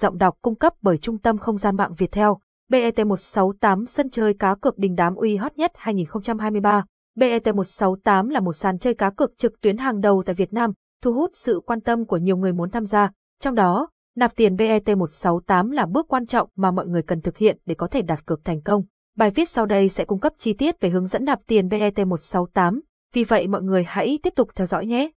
giọng đọc cung cấp bởi Trung tâm Không gian mạng Việt Theo. BET168 sân chơi cá cược đình đám uy hot nhất 2023. BET168 là một sàn chơi cá cược trực tuyến hàng đầu tại Việt Nam, thu hút sự quan tâm của nhiều người muốn tham gia. Trong đó, nạp tiền BET168 là bước quan trọng mà mọi người cần thực hiện để có thể đặt cược thành công. Bài viết sau đây sẽ cung cấp chi tiết về hướng dẫn nạp tiền BET168, vì vậy mọi người hãy tiếp tục theo dõi nhé.